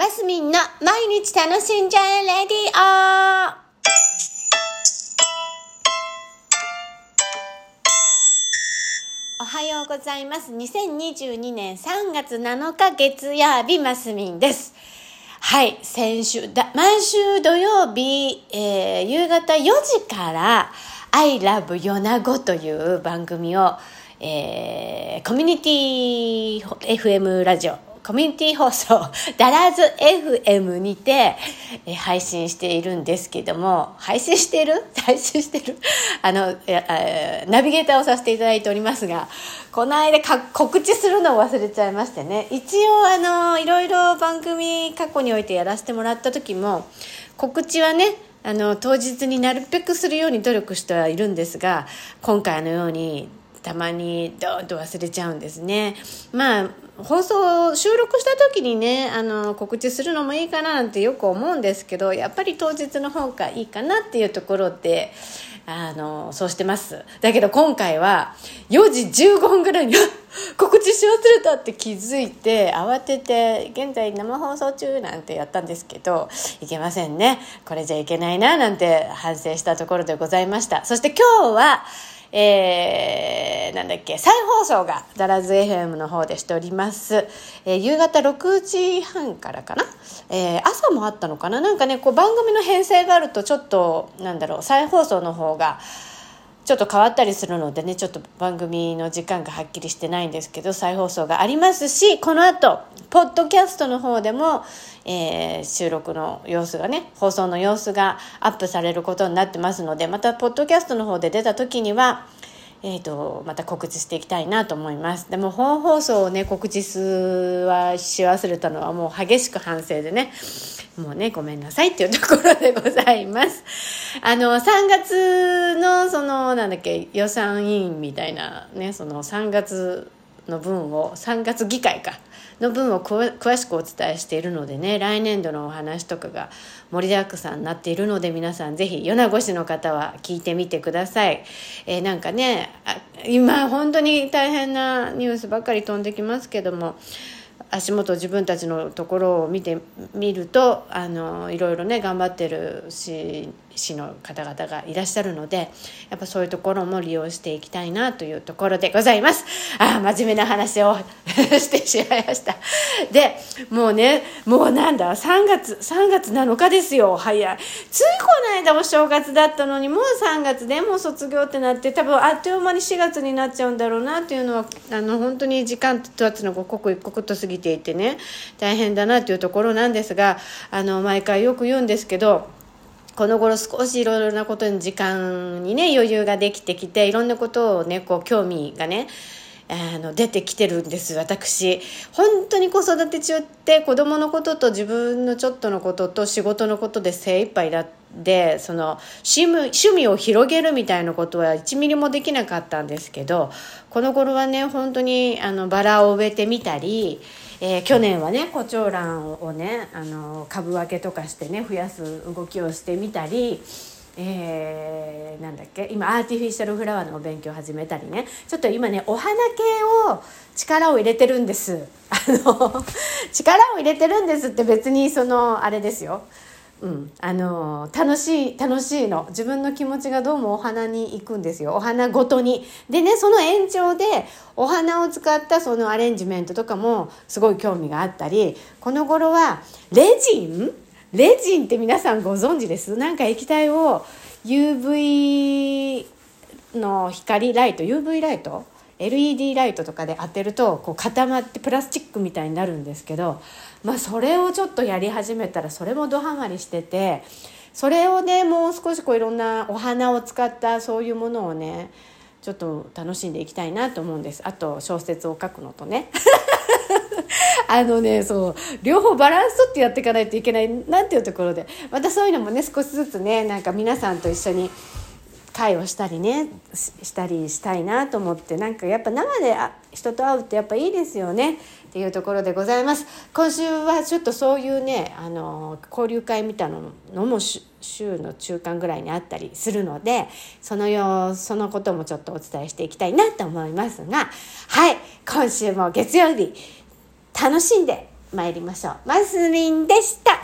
マスミンの毎日楽しんじゃえレディオおはようございます。2022年3月7日月曜日、マスミンです。はい、先週、だ毎週土曜日、えー夕方4時から、I love 米子という番組を、えーコミュニティ FM ラジオ、コミュニティ放送、ダラズ FM にて、え配信しているんですけども、配信してる？配信してる？あの、ええナビゲーターをさせていただいておりますが、この間か告知するのを忘れちゃいましてね、一応あの、いろいろ番組過去においてやらせてもらった時も、告知はね、あの、当日になるべくするように努力してはいるんですが、今回のように、たまにドーンと忘れちゃうんですね。まあ、放送、収録した時にね、あの、告知するのもいいかななんてよく思うんですけど、やっぱり当日の方がいいかなっていうところで、あの、そうしてます。だけど今回は、4時15分ぐらいに、告知し忘れたって気づいて、慌てて、現在生放送中なんてやったんですけど、いけませんね。これじゃいけないな、なんて反省したところでございました。そして今日は、えー、なんだっけ、再放送がダラズ FM の方でしております。えー夕方6時半からかな、えー朝もあったのかななんかね、こう番組の編成があるとちょっと、なんだろう、再放送の方が、ちょっと変わったりするのでねちょっと番組の時間がはっきりしてないんですけど再放送がありますしこの後ポッドキャストの方でも、えー収録の様子がね放送の様子がアップされることになってますのでまたポッドキャストの方で出た時にはえー、とまた告知していきたいなと思います。でも本放送をね告知すはし忘れたのはもう激しく反省でねもうねごめんなさいっていうところでございます。あの3月のそのなんだっけ予算委員みたいなねその3月の分を3月議会かの分を詳しくお伝えしているのでね来年度のお話とかが盛りだくさんになっているので皆さんぜひ米子市の方は聞いてみてください、えーなんかねあ今本当に大変なニュースばっかり飛んできますけども足元自分たちのところを見てみるとあのいろいろね頑張ってるし市の方々がいらっしゃるのでやっぱそういうところも利用していきたいなというところでございます。ああ真面目な話を してしまいました。でもうねもうなんだ3月3月7日ですよ。早い。ついこの間お正月だったのにもう3月でもう卒業ってなって多分あっという間に4月になっちゃうんだろうなっていうのはあの本当に時間経つのが刻一刻と過ぎていてね大変だなっていうところなんですがあの毎回よく言うんですけどこの頃少しいろいろなことに時間にね余裕ができてきていろんなことをねこう興味がねあの出てきてるんです私。本当に子育て中って子供のことと自分のちょっとのことと仕事のことで精一杯だでその趣味を広げるみたいなことは1ミリもできなかったんですけどこの頃はね本当にあのバラを植えてみたりえー去年はねコチョウランをねあの株分けとかしてね増やす動きをしてみたり、えーなんだっけ？今アーティフィシャルフラワーのお勉強始めたりね。ちょっと今ねお花系を力を入れてるんです。あの 力を入れてるんですって別にそのあれですよ。うん、あの楽しい楽しいの。自分の気持ちがどうもお花に行くんですよ。お花ごとに。でねその延長でお花を使ったそのアレンジメントとかもすごい興味があったりこの頃はレジン？レジンって皆さんご存知です？なんか液体を UV の光ライト UV ライト？LED ライトとかで当てるとこう固まってプラスチックみたいになるんですけど、まあ、それをちょっとやり始めたらそれもドハマりしててそれをねもう少しこういろんなお花を使ったそういうものをねちょっと楽しんでいきたいなと思うんです。あと小説を書くのとね。あのねそう両方バランス取ってやっていかないといけないなんていうところでまたそういうのもね少しずつねなんか皆さんと一緒に会をしたりねしたりしたいなと思ってなんかやっぱ生であ人と会うってやっぱいいですよねっていうところでございます。今週はちょっとそういうねあの交流会みたいなのも週の中間ぐらいにあったりするのでそのよそのこともちょっとお伝えしていきたいなと思いますがはい今週も月曜日楽しんで参りましょう。マスミンでした。